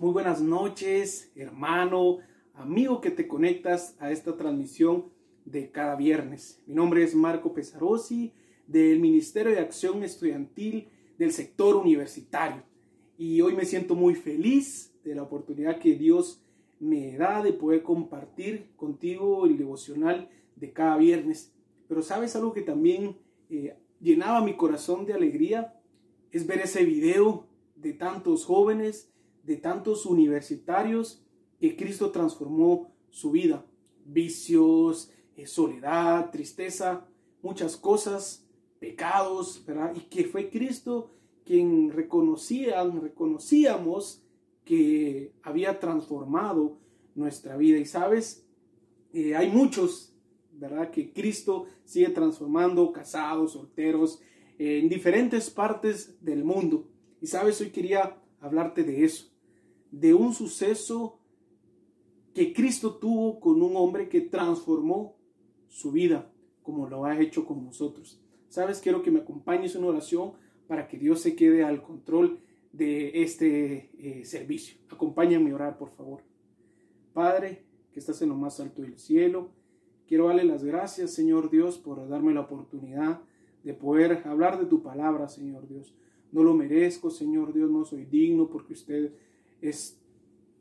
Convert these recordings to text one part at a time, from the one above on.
Muy buenas noches, hermano, amigo que te conectas a esta transmisión de cada viernes. Mi nombre es Marco Pesarosi del Ministerio de Acción Estudiantil del sector universitario. Y hoy me siento muy feliz de la oportunidad que Dios me da de poder compartir contigo el devocional de cada viernes. Pero sabes algo que también eh, llenaba mi corazón de alegría es ver ese video de tantos jóvenes, de tantos universitarios que Cristo transformó su vida. Vicios, eh, soledad, tristeza, muchas cosas, pecados, ¿verdad? Y que fue Cristo quien reconocían, reconocíamos que había transformado nuestra vida. Y sabes, eh, hay muchos, ¿verdad? Que Cristo sigue transformando, casados, solteros, en diferentes partes del mundo. Y sabes, hoy quería hablarte de eso, de un suceso que Cristo tuvo con un hombre que transformó su vida, como lo ha hecho con nosotros. Sabes, quiero que me acompañes en oración para que Dios se quede al control de este eh, servicio. Acompáñame a orar, por favor. Padre, que estás en lo más alto del cielo, quiero darle las gracias, Señor Dios, por darme la oportunidad de poder hablar de tu palabra, Señor Dios. No lo merezco, Señor Dios, no soy digno porque usted es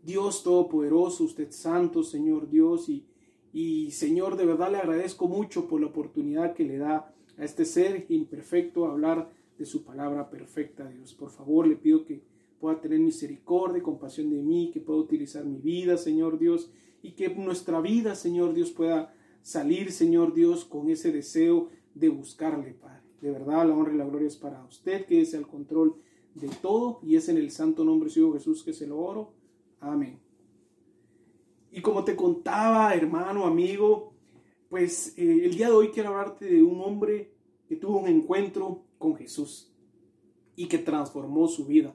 Dios todopoderoso, usted santo, Señor Dios, y, y Señor, de verdad le agradezco mucho por la oportunidad que le da a este ser imperfecto a hablar de su palabra perfecta, Dios. Por favor, le pido que pueda tener misericordia, compasión de mí, que pueda utilizar mi vida, Señor Dios, y que nuestra vida, Señor Dios, pueda salir, Señor Dios, con ese deseo de buscarle, Padre. De verdad, la honra y la gloria es para usted, que es el control de todo, y es en el santo nombre de Señor Jesús que se lo oro. Amén. Y como te contaba, hermano, amigo, pues eh, el día de hoy quiero hablarte de un hombre que tuvo un encuentro con Jesús y que transformó su vida.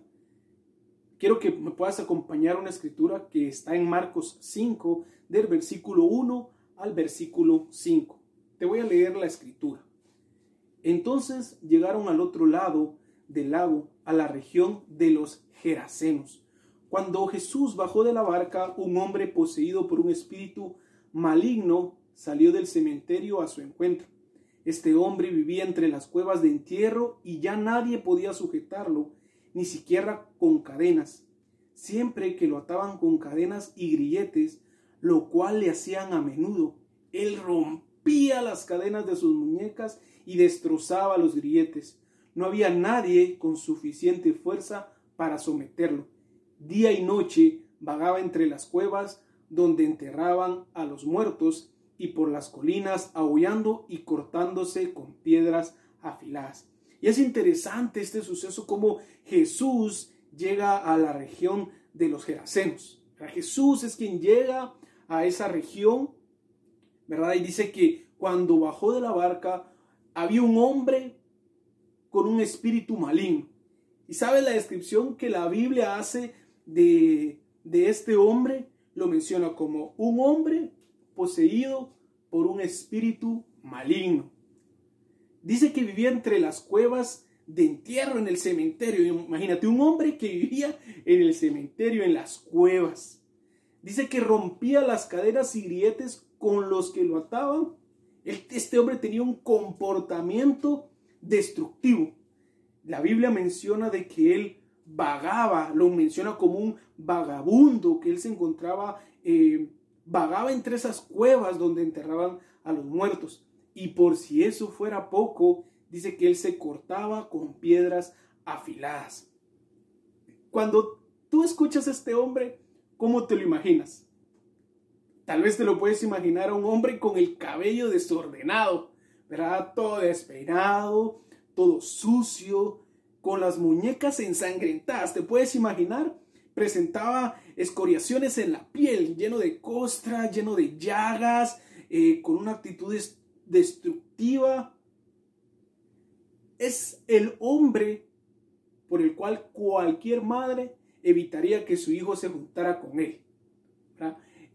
Quiero que me puedas acompañar a una escritura que está en Marcos 5, del versículo 1 al versículo 5. Te voy a leer la escritura. Entonces llegaron al otro lado del lago, a la región de los Gerasenos. Cuando Jesús bajó de la barca, un hombre poseído por un espíritu maligno salió del cementerio a su encuentro. Este hombre vivía entre las cuevas de entierro y ya nadie podía sujetarlo, ni siquiera con cadenas. Siempre que lo ataban con cadenas y grilletes, lo cual le hacían a menudo, él rompía las cadenas de sus muñecas y destrozaba los grilletes. No había nadie con suficiente fuerza para someterlo. Día y noche vagaba entre las cuevas donde enterraban a los muertos y por las colinas aullando y cortándose con piedras afiladas. Y es interesante este suceso como Jesús llega a la región de los Gerasenos. Jesús es quien llega a esa región, ¿verdad? Y dice que cuando bajó de la barca había un hombre con un espíritu maligno. Y sabe la descripción que la Biblia hace de, de este hombre, lo menciona como un hombre poseído por un espíritu maligno. Dice que vivía entre las cuevas de entierro en el cementerio. Imagínate, un hombre que vivía en el cementerio, en las cuevas. Dice que rompía las cadenas y grietes con los que lo ataban. Este hombre tenía un comportamiento destructivo. La Biblia menciona de que él vagaba, lo menciona como un vagabundo, que él se encontraba eh, vagaba entre esas cuevas donde enterraban a los muertos. Y por si eso fuera poco, dice que él se cortaba con piedras afiladas. Cuando tú escuchas a este hombre, ¿cómo te lo imaginas? Tal vez te lo puedes imaginar a un hombre con el cabello desordenado, Todo despeinado, todo sucio, con las muñecas ensangrentadas. ¿Te puedes imaginar? presentaba escoriaciones en la piel, lleno de costra, lleno de llagas, eh, con una actitud destructiva. Es el hombre por el cual cualquier madre evitaría que su hijo se juntara con él.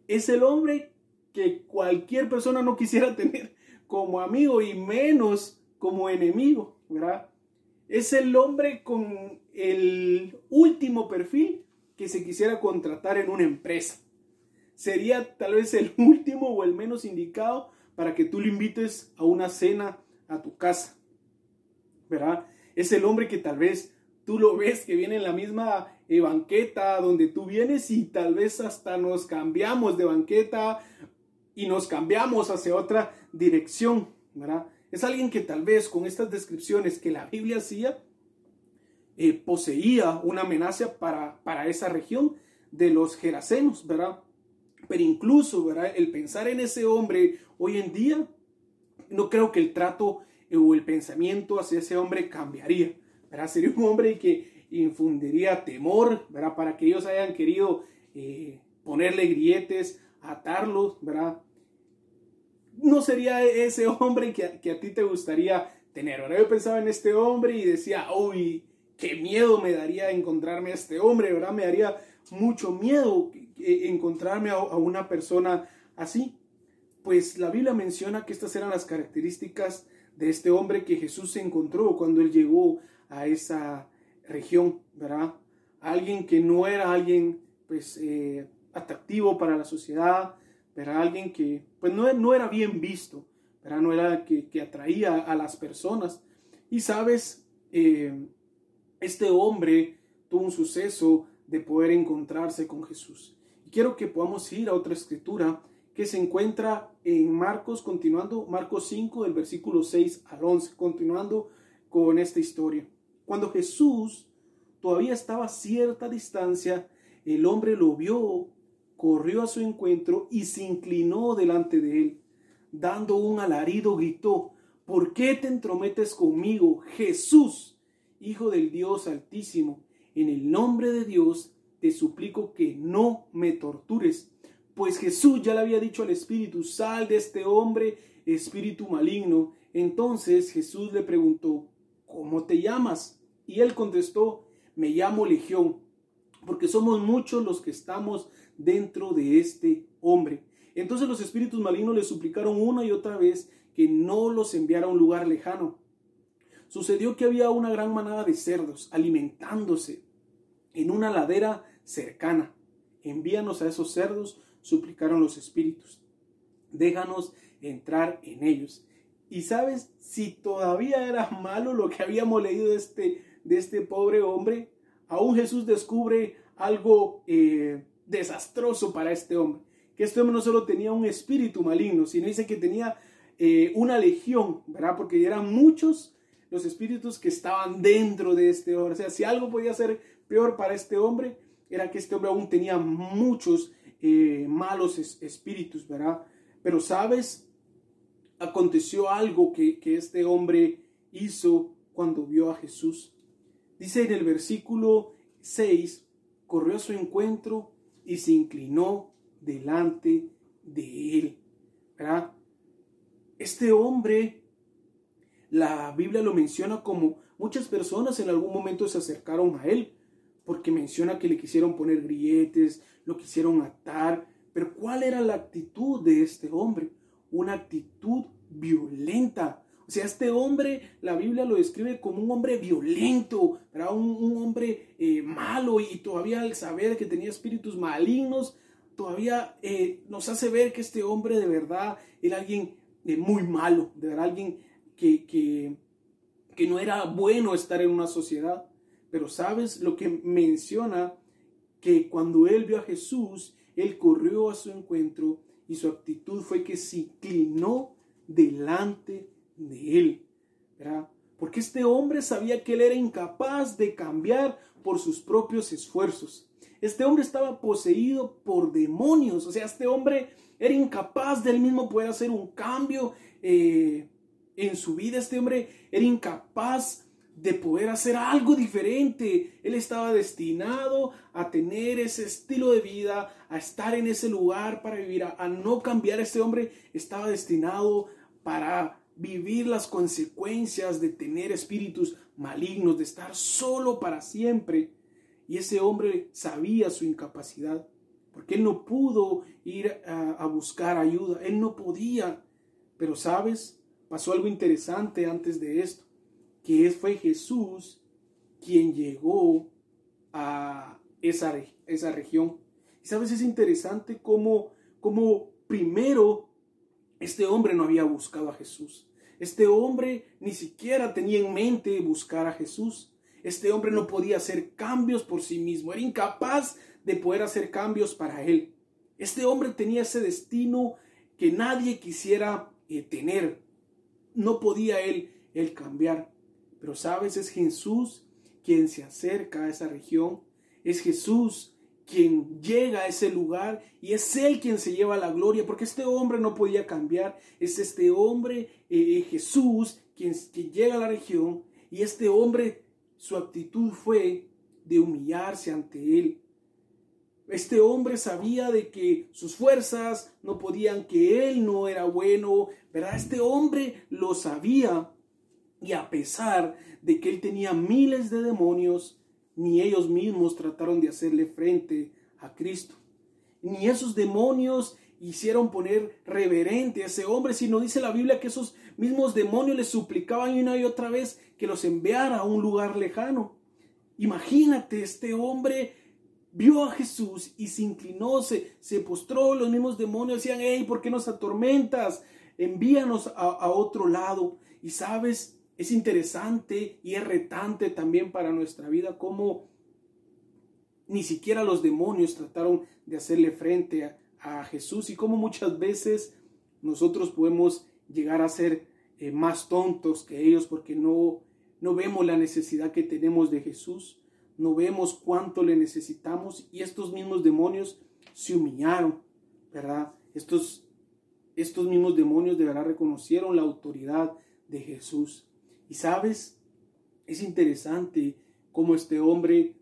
Es el hombre que cualquier persona no quisiera tener como amigo y menos como enemigo. Es el hombre con el último perfil que se quisiera contratar en una empresa. Sería tal vez el último o el menos indicado para que tú le invites a una cena a tu casa. ¿Verdad? Es el hombre que tal vez tú lo ves que viene en la misma eh, banqueta donde tú vienes y tal vez hasta nos cambiamos de banqueta y nos cambiamos hacia otra dirección, ¿verdad? Es alguien que tal vez con estas descripciones que la Biblia hacía, eh, poseía una amenaza para, para esa región de los gerasenos, ¿verdad? Pero incluso, ¿verdad? El pensar en ese hombre hoy en día, no creo que el trato eh, o el pensamiento hacia ese hombre cambiaría, ¿verdad? Sería un hombre que infundiría temor, ¿verdad? Para que ellos hayan querido eh, ponerle grietes, atarlos, ¿verdad? No sería ese hombre que, que a ti te gustaría tener, ¿verdad? Yo pensaba en este hombre y decía, uy, qué miedo me daría encontrarme a este hombre, ¿verdad? Me daría mucho miedo encontrarme a, una persona así. Pues la Biblia menciona que estas eran las características de este hombre que Jesús se encontró cuando él llegó a esa región, ¿verdad? Alguien que no era alguien, pues, eh, atractivo para la sociedad, era alguien que, pues, no, no era bien visto, ¿verdad? No era que, que atraía a las personas. Y sabes, eh, este hombre tuvo un suceso de poder encontrarse con Jesús. Y quiero que podamos ir a otra escritura que se encuentra en Marcos, continuando, Marcos 5, del versículo 6 al 11, continuando con esta historia. Cuando Jesús todavía estaba a cierta distancia, el hombre lo vio, corrió a su encuentro y se inclinó delante de él. Dando un alarido, gritó, ¿por qué te entrometes conmigo, Jesús, Hijo del Dios Altísimo? en el nombre de Dios, te suplico que no me tortures. Pues Jesús ya le había dicho al espíritu, sal de este hombre, espíritu maligno. Entonces Jesús le preguntó, ¿cómo te llamas? Y él contestó, me llamo Legión, porque somos muchos los que estamos dentro de este hombre. Entonces los espíritus malignos le suplicaron una y otra vez que no los enviara a un lugar lejano. Sucedió que había una gran manada de cerdos alimentándose en una ladera cercana. Envíanos a esos cerdos, suplicaron los espíritus. Déjanos entrar en ellos. Y sabes, si todavía era malo lo que habíamos leído de este, de este pobre hombre, aún Jesús descubre algo eh, desastroso para este hombre. Que este hombre no solo tenía un espíritu maligno, sino dice que tenía eh, una legión, ¿verdad? Porque eran muchos los espíritus que estaban dentro de este hombre. O sea, si algo podía ser peor para este hombre, era que este hombre aún tenía muchos eh, malos espíritus, ¿verdad? Pero sabes, aconteció algo que, que este hombre hizo cuando vio a Jesús. Dice en el versículo 6, corrió a su encuentro y se inclinó delante de él. ¿verdad? Este hombre la Biblia lo menciona como muchas personas en algún momento se acercaron a él, porque menciona que le quisieron poner grilletes, lo quisieron atar, pero ¿cuál era la actitud de este hombre? Una actitud violenta. O sea, este hombre, la Biblia lo describe como un hombre violento, era un, hombre eh, malo y todavía al saber que tenía espíritus malignos, todavía eh, nos hace ver que este hombre de verdad era alguien eh, muy malo, de verdad alguien que, que, no era bueno estar en una sociedad. Pero sabes lo que menciona que cuando él vio a Jesús, él corrió a su encuentro y su actitud fue que se inclinó delante de él. ¿verdad? Porque este hombre sabía que él era incapaz de cambiar por sus propios esfuerzos. Este hombre estaba poseído por demonios. O sea, este hombre era incapaz de él mismo poder hacer un cambio eh, en su vida este hombre era incapaz de poder hacer algo diferente. Él estaba destinado a tener ese estilo de vida, a estar en ese lugar para vivir, a, no cambiar. Este hombre estaba destinado para vivir las consecuencias de tener espíritus malignos, de estar solo para siempre. Y ese hombre sabía su incapacidad, porque él no pudo ir a, buscar ayuda, él no podía. Pero sabes, pasó algo interesante antes de esto, que fue Jesús quien llegó a, esa, esa región. Y sabes, es interesante cómo primero este hombre no había buscado a Jesús. Este hombre ni siquiera tenía en mente buscar a Jesús. Este hombre no podía hacer cambios por sí mismo. Era incapaz de poder hacer cambios para él. Este hombre tenía ese destino que nadie quisiera eh, tener. No podía él, él cambiar. Pero sabes, es Jesús quien se acerca a esa región. Es Jesús quien llega a ese lugar y es Él quien se lleva la gloria, porque este hombre no podía cambiar, es este hombre eh, Jesús quien, quien llega a la región y este hombre, su actitud fue de humillarse ante Él. Este hombre sabía de que sus fuerzas no podían, que Él no era bueno, ¿verdad? Este hombre lo sabía y a pesar de que Él tenía miles de demonios, ni ellos mismos trataron de hacerle frente a Cristo. Ni esos demonios hicieron poner reverente a ese hombre, sino dice la Biblia que esos mismos demonios le suplicaban una y otra vez que los enviara a un lugar lejano. Imagínate, este hombre vio a Jesús y se inclinó, se, se postró, los mismos demonios decían, hey, ¿por qué nos atormentas? Envíanos a, a otro lado. Y sabes, es interesante y es retante también para nuestra vida cómo ni siquiera los demonios trataron de hacerle frente a, Jesús y cómo muchas veces nosotros podemos llegar a ser eh, más tontos que ellos porque no, no vemos la necesidad que tenemos de Jesús, no vemos cuánto le necesitamos y estos mismos demonios se humillaron, ¿verdad? Estos, estos mismos demonios de verdad reconocieron la autoridad de Jesús. Y sabes, es interesante cómo este hombre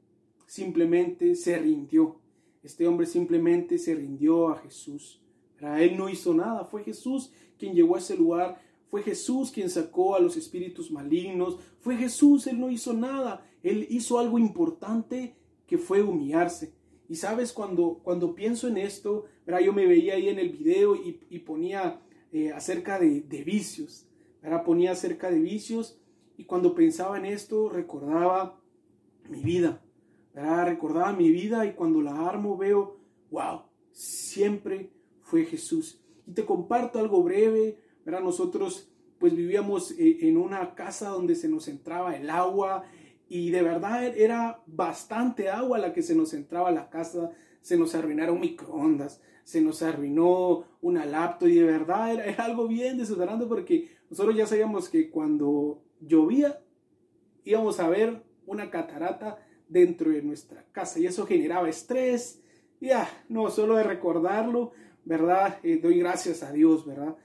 simplemente se rindió. Este hombre simplemente se rindió a Jesús. Para él no hizo nada, fue Jesús quien llegó a ese lugar, fue Jesús quien sacó a los espíritus malignos, fue Jesús, él no hizo nada, él hizo algo importante que fue humillarse. Y sabes, cuando, cuando pienso en esto, yo me veía ahí en el video y, ponía eh, acerca de vicios. Ahora ponía acerca de vicios y cuando pensaba en esto recordaba mi vida. Recordaba mi vida y cuando la armo veo, wow, siempre fue Jesús. Y te comparto algo breve. ¿verdad? Nosotros pues vivíamos eh, en una casa donde se nos entraba el agua y de verdad era bastante agua la que se nos entraba a la casa. Se nos arruinaron microondas, se nos arruinó una laptop y de verdad era, era algo bien desesperante porque nosotros ya sabíamos que cuando llovía íbamos a ver una catarata dentro de nuestra casa y eso generaba estrés. Ya, no, solo de recordarlo, ¿verdad? Eh, doy gracias a Dios, ¿verdad?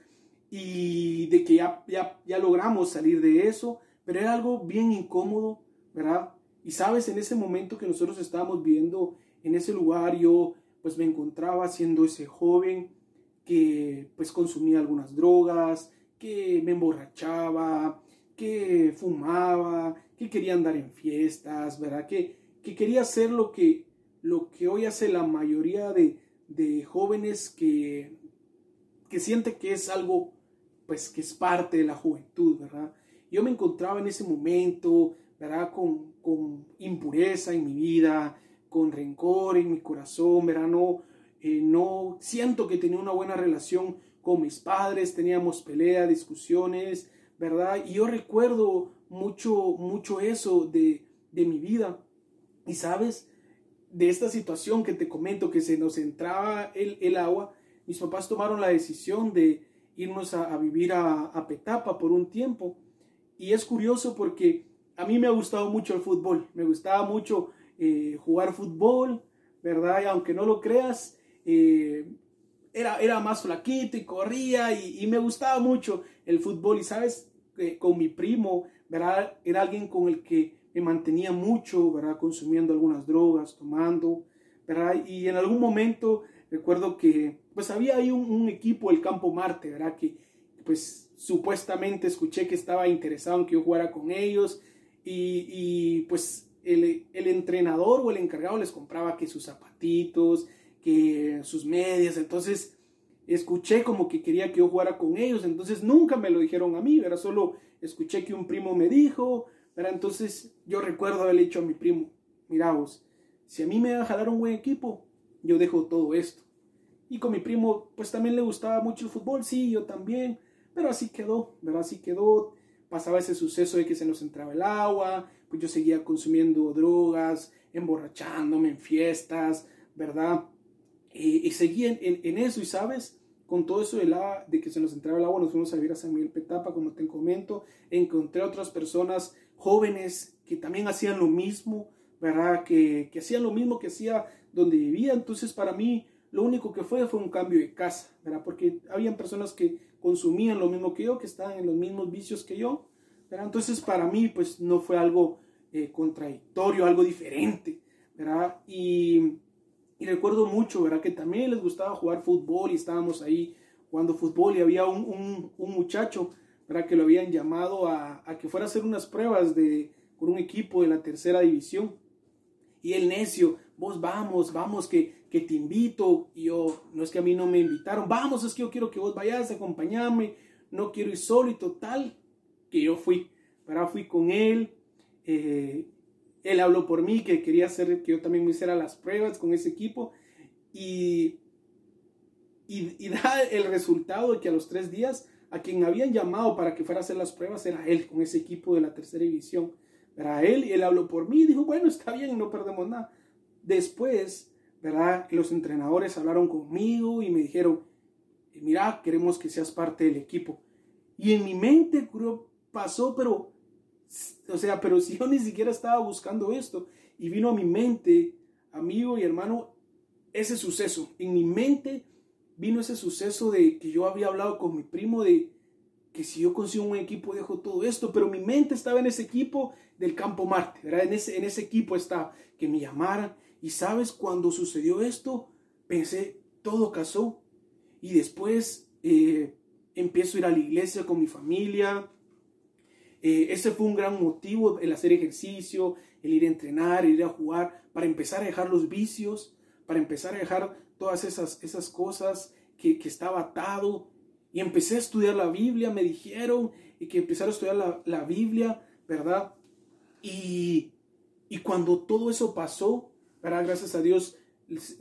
Y de que ya, ya, ya logramos salir de eso, pero era algo bien incómodo, ¿verdad? Y sabes, en ese momento que nosotros estábamos viendo en ese lugar, yo pues me encontraba siendo ese joven que pues consumía algunas drogas, que me emborrachaba, que fumaba, que quería andar en fiestas, ¿verdad? Que, que quería hacer lo que, lo que hoy hace la mayoría de, de jóvenes que, que siente que es algo, pues que es parte de la juventud, ¿verdad? Yo me encontraba en ese momento, ¿verdad? Con, con impureza en mi vida, con rencor en mi corazón, ¿verdad? No, eh, no siento que tenía una buena relación con mis padres, teníamos pelea, discusiones, ¿verdad? Y yo recuerdo mucho, mucho eso de, de mi vida. Y sabes, de esta situación que te comento, que se nos entraba el, el agua, mis papás tomaron la decisión de irnos a, vivir a, a, Petapa por un tiempo. Y es curioso porque a mí me ha gustado mucho el fútbol, me gustaba mucho eh, jugar fútbol, ¿verdad? Y aunque no lo creas, eh, era, era más flaquito y corría y, me gustaba mucho el fútbol. Y sabes, eh, con mi primo, ¿verdad? Era alguien con el que me mantenía mucho, ¿verdad? Consumiendo algunas drogas, tomando, ¿verdad? Y en algún momento recuerdo que pues había ahí un, equipo, el Campo Marte, ¿verdad? Que pues supuestamente escuché que estaba interesado en que yo jugara con ellos y, y pues el, el, entrenador o el encargado les compraba que sus zapatitos, que sus medias, entonces escuché como que quería que yo jugara con ellos, entonces nunca me lo dijeron a mí, era solo escuché que un primo me dijo, pero entonces yo recuerdo haberle dicho a mi primo, mira vos, si a mí me va a jalar un buen equipo, yo dejo todo esto. Y con mi primo, pues también le gustaba mucho el fútbol, sí, yo también, pero así quedó, ¿verdad? Así quedó. Pasaba ese suceso de que se nos entraba el agua, pues yo seguía consumiendo drogas, emborrachándome en fiestas, ¿verdad? Y, seguía en, en, eso, y sabes, con todo eso de, la, de que se nos entraba el agua, nos fuimos a vivir a San Miguel Petapa, como te comento, encontré otras personas jóvenes que también hacían lo mismo, ¿verdad? Que, que hacían lo mismo que hacía donde vivía, entonces para mí lo único que fue fue un cambio de casa, ¿verdad? Porque habían personas que consumían lo mismo que yo, que estaban en los mismos vicios que yo, ¿verdad? Entonces para mí pues no fue algo eh, contradictorio, algo diferente, ¿verdad? Y, y, recuerdo mucho, ¿verdad? Que también les gustaba jugar fútbol y estábamos ahí jugando fútbol y había un, muchacho, ¿verdad? Que lo habían llamado a, que fuera a hacer unas pruebas de, con un equipo de la tercera división. Y el necio, vos vamos, vamos, que, que te invito. Y yo, no es que a mí no me invitaron, vamos, es que yo quiero que vos vayas, acompañarme, no quiero ir solo y total, que yo fui, para fui con él. Eh, él habló por mí, que quería hacer, que yo también me hiciera las pruebas con ese equipo. Y, y, da el resultado de que a los tres días, a quien habían llamado para que fuera a hacer las pruebas era él, con ese equipo de la tercera división. Era él y él habló por mí y dijo, bueno, está bien, no perdemos nada. Después ¿verdad? Los entrenadores hablaron conmigo y me dijeron, mira, queremos que seas parte del equipo. Y en mi mente pasó, pero, o sea, pero si yo ni siquiera estaba buscando esto. Y vino a mi mente, amigo y hermano, ese suceso. En mi mente vino ese suceso de que yo había hablado con mi primo de que si yo consigo un equipo dejo todo esto, pero mi mente estaba en ese equipo del Campo Marte. En ese, en ese equipo estaba, que me llamaran, y sabes, cuando sucedió esto, pensé, todo casó. Y después eh, empiezo a ir a la iglesia con mi familia. Eh, ese fue un gran motivo, el hacer ejercicio, el ir a entrenar, el ir a jugar, para empezar a dejar los vicios, para empezar a dejar todas esas, esas cosas que, que estaba atado. Y empecé a estudiar la Biblia, me dijeron, y que empezara a estudiar la, la Biblia, ¿verdad? Y, y cuando todo eso pasó, ¿verdad? Gracias a Dios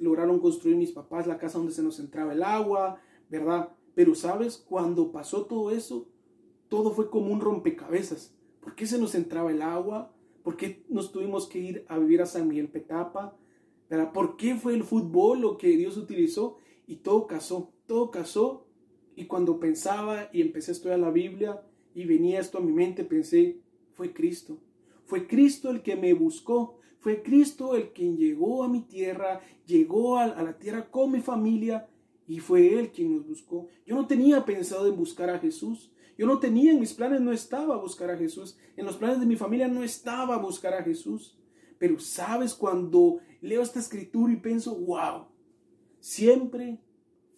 lograron construir mis papás la casa donde se nos entraba el agua, ¿verdad? Pero sabes, cuando pasó todo eso, todo fue como un rompecabezas. ¿Por qué se nos entraba el agua? ¿Por qué nos tuvimos que ir a vivir a San Miguel Petapa? ¿Verdad? ¿Por qué fue el fútbol lo que Dios utilizó? Y todo casó, todo casó. Y cuando pensaba y empecé a estudiar la Biblia y venía esto a mi mente, pensé, fue Cristo. Fue Cristo el que me buscó. Fue Cristo el quien llegó a mi tierra, llegó a, la tierra con mi familia y fue Él quien nos buscó. Yo no tenía pensado en buscar a Jesús. Yo no tenía, en mis planes no estaba buscar a Jesús. En los planes de mi familia no estaba buscar a Jesús. Pero sabes, cuando leo esta escritura y pienso, wow, siempre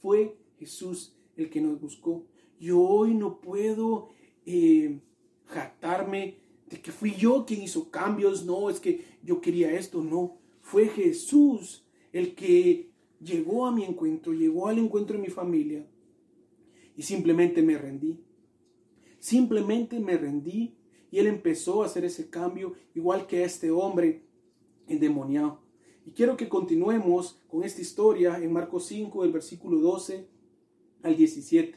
fue Jesús el que nos buscó. Yo hoy no puedo eh, jactarme de que fui yo quien hizo cambios, no, es que yo quería esto, no, fue Jesús el que llegó a mi encuentro, llegó al encuentro de mi familia y simplemente me rendí. Simplemente me rendí y él empezó a hacer ese cambio igual que este hombre endemoniado. Y quiero que continuemos con esta historia en Marcos 5, del versículo 12 al 17.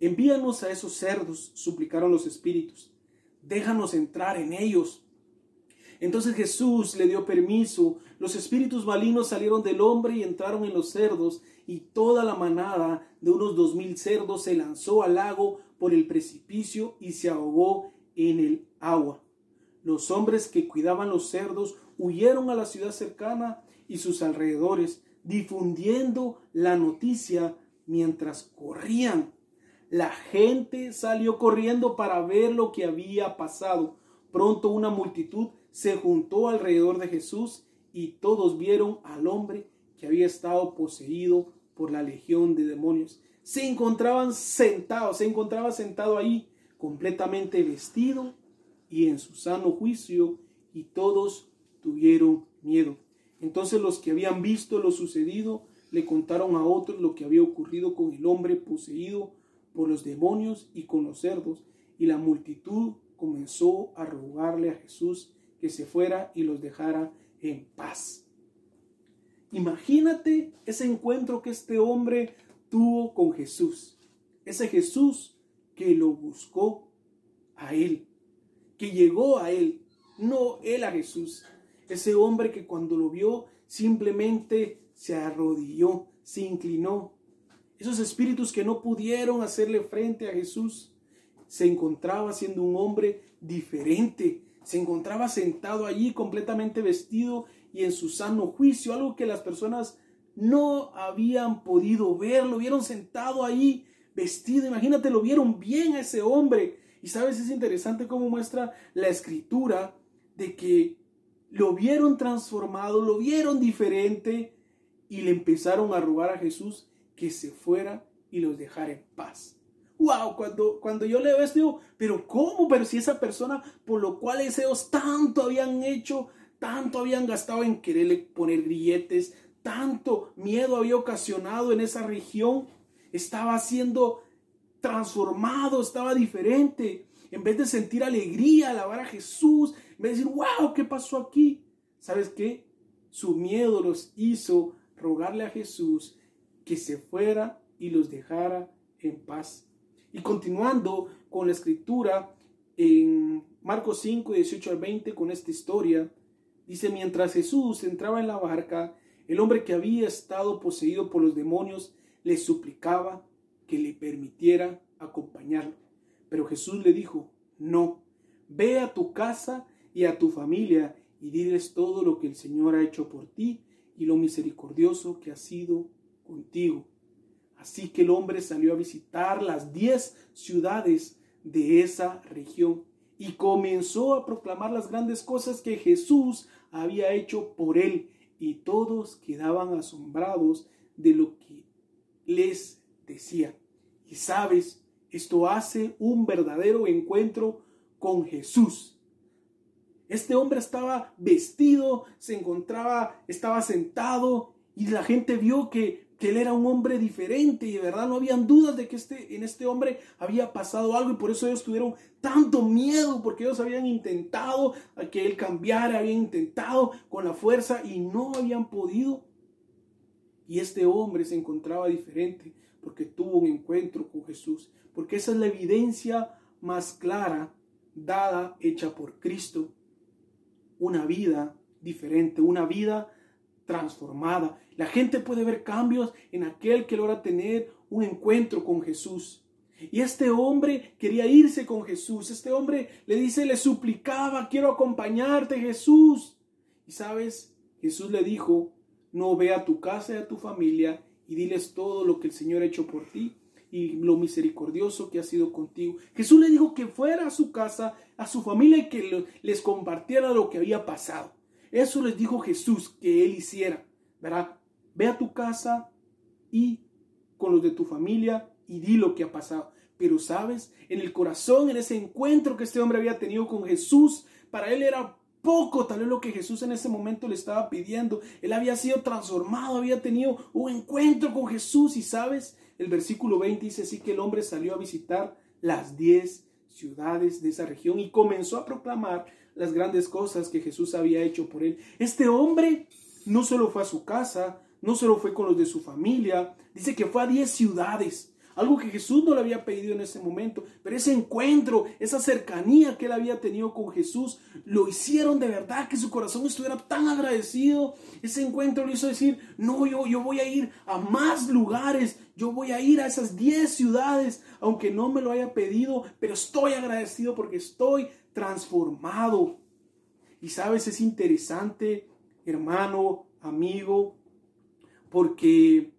Envíanos a esos cerdos, suplicaron los espíritus déjanos entrar en ellos. Entonces Jesús le dio permiso, los espíritus malignos salieron del hombre y entraron en los cerdos, y toda la manada de unos dos mil cerdos se lanzó al lago por el precipicio y se ahogó en el agua. Los hombres que cuidaban los cerdos huyeron a la ciudad cercana y sus alrededores, difundiendo la noticia mientras corrían. La gente salió corriendo para ver lo que había pasado. Pronto una multitud se juntó alrededor de Jesús y todos vieron al hombre que había estado poseído por la legión de demonios. Se encontraban sentados, se encontraba sentado ahí, completamente vestido y en su sano juicio, y todos tuvieron miedo. Entonces los que habían visto lo sucedido le contaron a otros lo que había ocurrido con el hombre poseído por los demonios y con los cerdos, y la multitud comenzó a rogarle a Jesús que se fuera y los dejara en paz. Imagínate ese encuentro que este hombre tuvo con Jesús. Ese Jesús que lo buscó a él, que llegó a él, no él a Jesús. Ese hombre que cuando lo vio simplemente se arrodilló, se inclinó. Esos espíritus que no pudieron hacerle frente a Jesús, se encontraba siendo un hombre diferente, se encontraba sentado allí completamente vestido y en su sano juicio, algo que las personas no habían podido ver, lo vieron sentado ahí vestido, imagínate, lo vieron bien a ese hombre. Y sabes, es interesante cómo muestra la escritura de que lo vieron transformado, lo vieron diferente y le empezaron a rogar a Jesús que se fuera y los dejara en paz. Wow, cuando, cuando yo leo esto digo, pero ¿cómo? Pero si esa persona por lo cual deseos tanto habían hecho, tanto habían gastado en quererle poner grilletes, tanto miedo había ocasionado en esa región, estaba siendo transformado, estaba diferente. En vez de sentir alegría, alabar a Jesús, en vez de decir, wow, ¿qué pasó aquí? ¿Sabes qué? Su miedo los hizo rogarle a Jesús que se fuera y los dejara en paz. Y continuando con la escritura en Marcos 5, 18 al 20, con esta historia, dice, mientras Jesús entraba en la barca, el hombre que había estado poseído por los demonios le suplicaba que le permitiera acompañarlo. Pero Jesús le dijo, no, ve a tu casa y a tu familia y diles todo lo que el Señor ha hecho por ti y lo misericordioso que ha sido contigo. Así que el hombre salió a visitar las diez ciudades de esa región y comenzó a proclamar las grandes cosas que Jesús había hecho por él y todos quedaban asombrados de lo que les decía. Y sabes, esto hace un verdadero encuentro con Jesús. Este hombre estaba vestido, se encontraba, estaba sentado y la gente vio que, él era un hombre diferente y de verdad no habían dudas de que este, en este hombre había pasado algo y por eso ellos tuvieron tanto miedo porque ellos habían intentado que él cambiara, habían intentado con la fuerza y no habían podido. Y este hombre se encontraba diferente porque tuvo un encuentro con Jesús, porque esa es la evidencia más clara dada, hecha por Cristo. Una vida diferente, una vida transformada. La gente puede ver cambios en aquel que logra tener un encuentro con Jesús. Y este hombre quería irse con Jesús. Este hombre le dice, le suplicaba, quiero acompañarte Jesús. Y sabes, Jesús le dijo, no ve a tu casa y a tu familia y diles todo lo que el Señor ha hecho por ti y lo misericordioso que ha sido contigo. Jesús le dijo que fuera a su casa, a su familia y que les compartiera lo que había pasado. Eso les dijo Jesús que él hiciera, ¿verdad? Ve a tu casa y con los de tu familia y di lo que ha pasado. Pero sabes, en el corazón, en ese encuentro que este hombre había tenido con Jesús, para él era poco tal vez lo que Jesús en ese momento le estaba pidiendo. Él había sido transformado, había tenido un encuentro con Jesús y sabes, el versículo 20 dice así que el hombre salió a visitar las diez ciudades de esa región y comenzó a proclamar las grandes cosas que Jesús había hecho por él. Este hombre no solo fue a su casa, no solo fue con los de su familia, dice que fue a diez ciudades. Algo que Jesús no le había pedido en ese momento. Pero ese encuentro, esa cercanía que él había tenido con Jesús, lo hicieron de verdad que su corazón estuviera tan agradecido. Ese encuentro lo hizo decir, no, yo, yo voy a ir a más lugares. Yo voy a ir a esas 10 ciudades, aunque no me lo haya pedido, pero estoy agradecido porque estoy transformado. Y sabes, es interesante, hermano, amigo, porque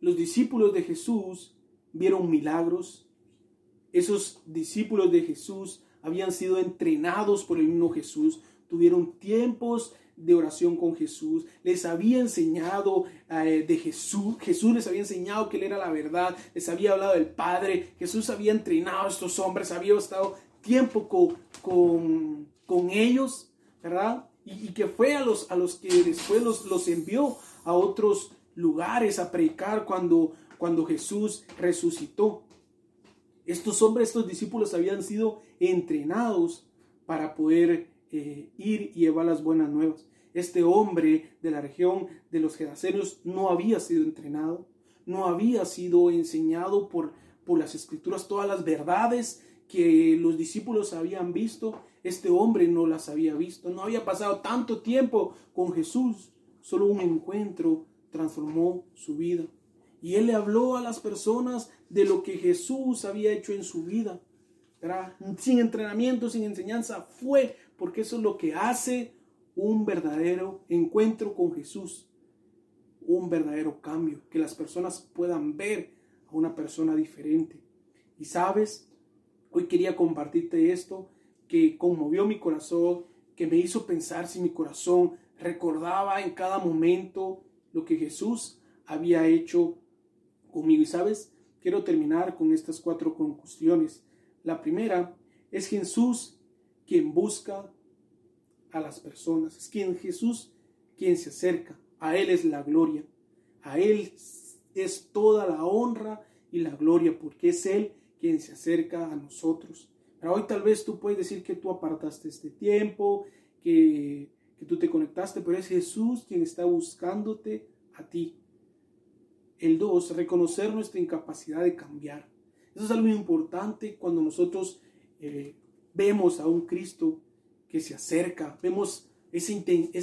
los discípulos de Jesús vieron milagros. Esos discípulos de Jesús habían sido entrenados por el mismo Jesús, tuvieron tiempos de oración con Jesús, les había enseñado eh, de Jesús, Jesús les había enseñado que Él era la verdad, les había hablado del Padre, Jesús había entrenado a estos hombres, había estado tiempo con, con, ellos, ¿verdad? Y, que fue a los, a los que después los, los envió a otros lugares a predicar cuando, cuando Jesús resucitó. Estos hombres, estos discípulos habían sido entrenados para poder eh, ir y llevar las buenas nuevas. Este hombre de la región de los Gerasenios no había sido entrenado, no había sido enseñado por, por las escrituras todas las verdades que los discípulos habían visto. Este hombre no las había visto, no había pasado tanto tiempo con Jesús. Solo un encuentro transformó su vida. Y él le habló a las personas de lo que Jesús había hecho en su vida. Sin entrenamiento, sin enseñanza, fue porque eso es lo que hace un verdadero encuentro con Jesús, un verdadero cambio, que las personas puedan ver a una persona diferente. Y sabes, hoy quería compartirte esto que conmovió mi corazón, que me hizo pensar si mi corazón recordaba en cada momento lo que Jesús había hecho conmigo. Y sabes, quiero terminar con estas cuatro conclusiones. La primera es Jesús quien busca a las personas, es quien Jesús quien se acerca, a Él es la gloria, a Él es toda la honra y la gloria, porque es Él quien se acerca a nosotros. Pero hoy tal vez tú puedes decir que tú apartaste este tiempo, que, que tú te conectaste, pero es Jesús quien está buscándote a ti. El dos, reconocer nuestra incapacidad de cambiar. Eso es algo importante cuando nosotros eh, vemos a un Cristo que se acerca, vemos esa,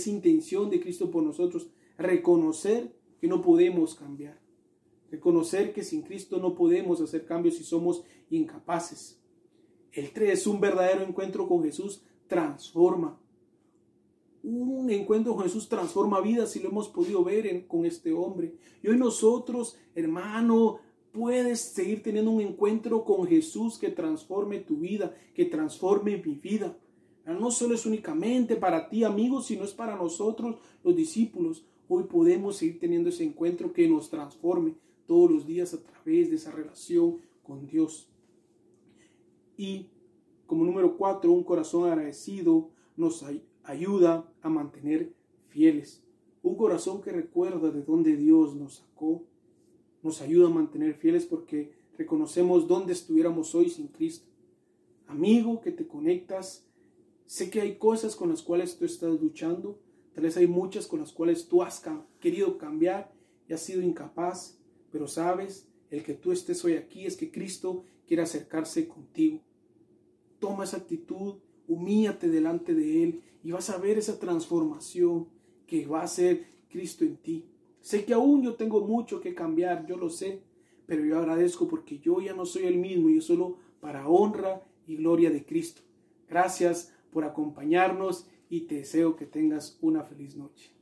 intención de Cristo por nosotros, reconocer que no podemos cambiar, reconocer que sin Cristo no podemos hacer cambios y somos incapaces. El 3, un verdadero encuentro con Jesús transforma. Un encuentro con Jesús transforma vidas y lo hemos podido ver con este hombre. Y hoy nosotros, hermano, puedes seguir teniendo un encuentro con Jesús que transforme tu vida, que transforme mi vida. No solo es únicamente para ti, amigos, sino es para nosotros, los discípulos. Hoy podemos seguir teniendo ese encuentro que nos transforme todos los días a través de esa relación con Dios. Y como número cuatro, un corazón agradecido nos ayuda a mantener fieles. Un corazón que recuerda de dónde Dios nos sacó, nos ayuda a mantener fieles porque reconocemos dónde estuviéramos hoy sin Cristo. Amigo que te conectas Sé que hay cosas con las cuales tú estás luchando, tal vez hay muchas con las cuales tú has querido cambiar y has sido incapaz, pero sabes, el que tú estés hoy aquí es que Cristo quiere acercarse contigo. Toma esa actitud, humíate delante de Él y vas a ver esa transformación que va a hacer Cristo en ti. Sé que aún yo tengo mucho que cambiar, yo lo sé, pero yo agradezco porque yo ya no soy el mismo, yo solo para honra y gloria de Cristo. Gracias por acompañarnos y te deseo que tengas una feliz noche.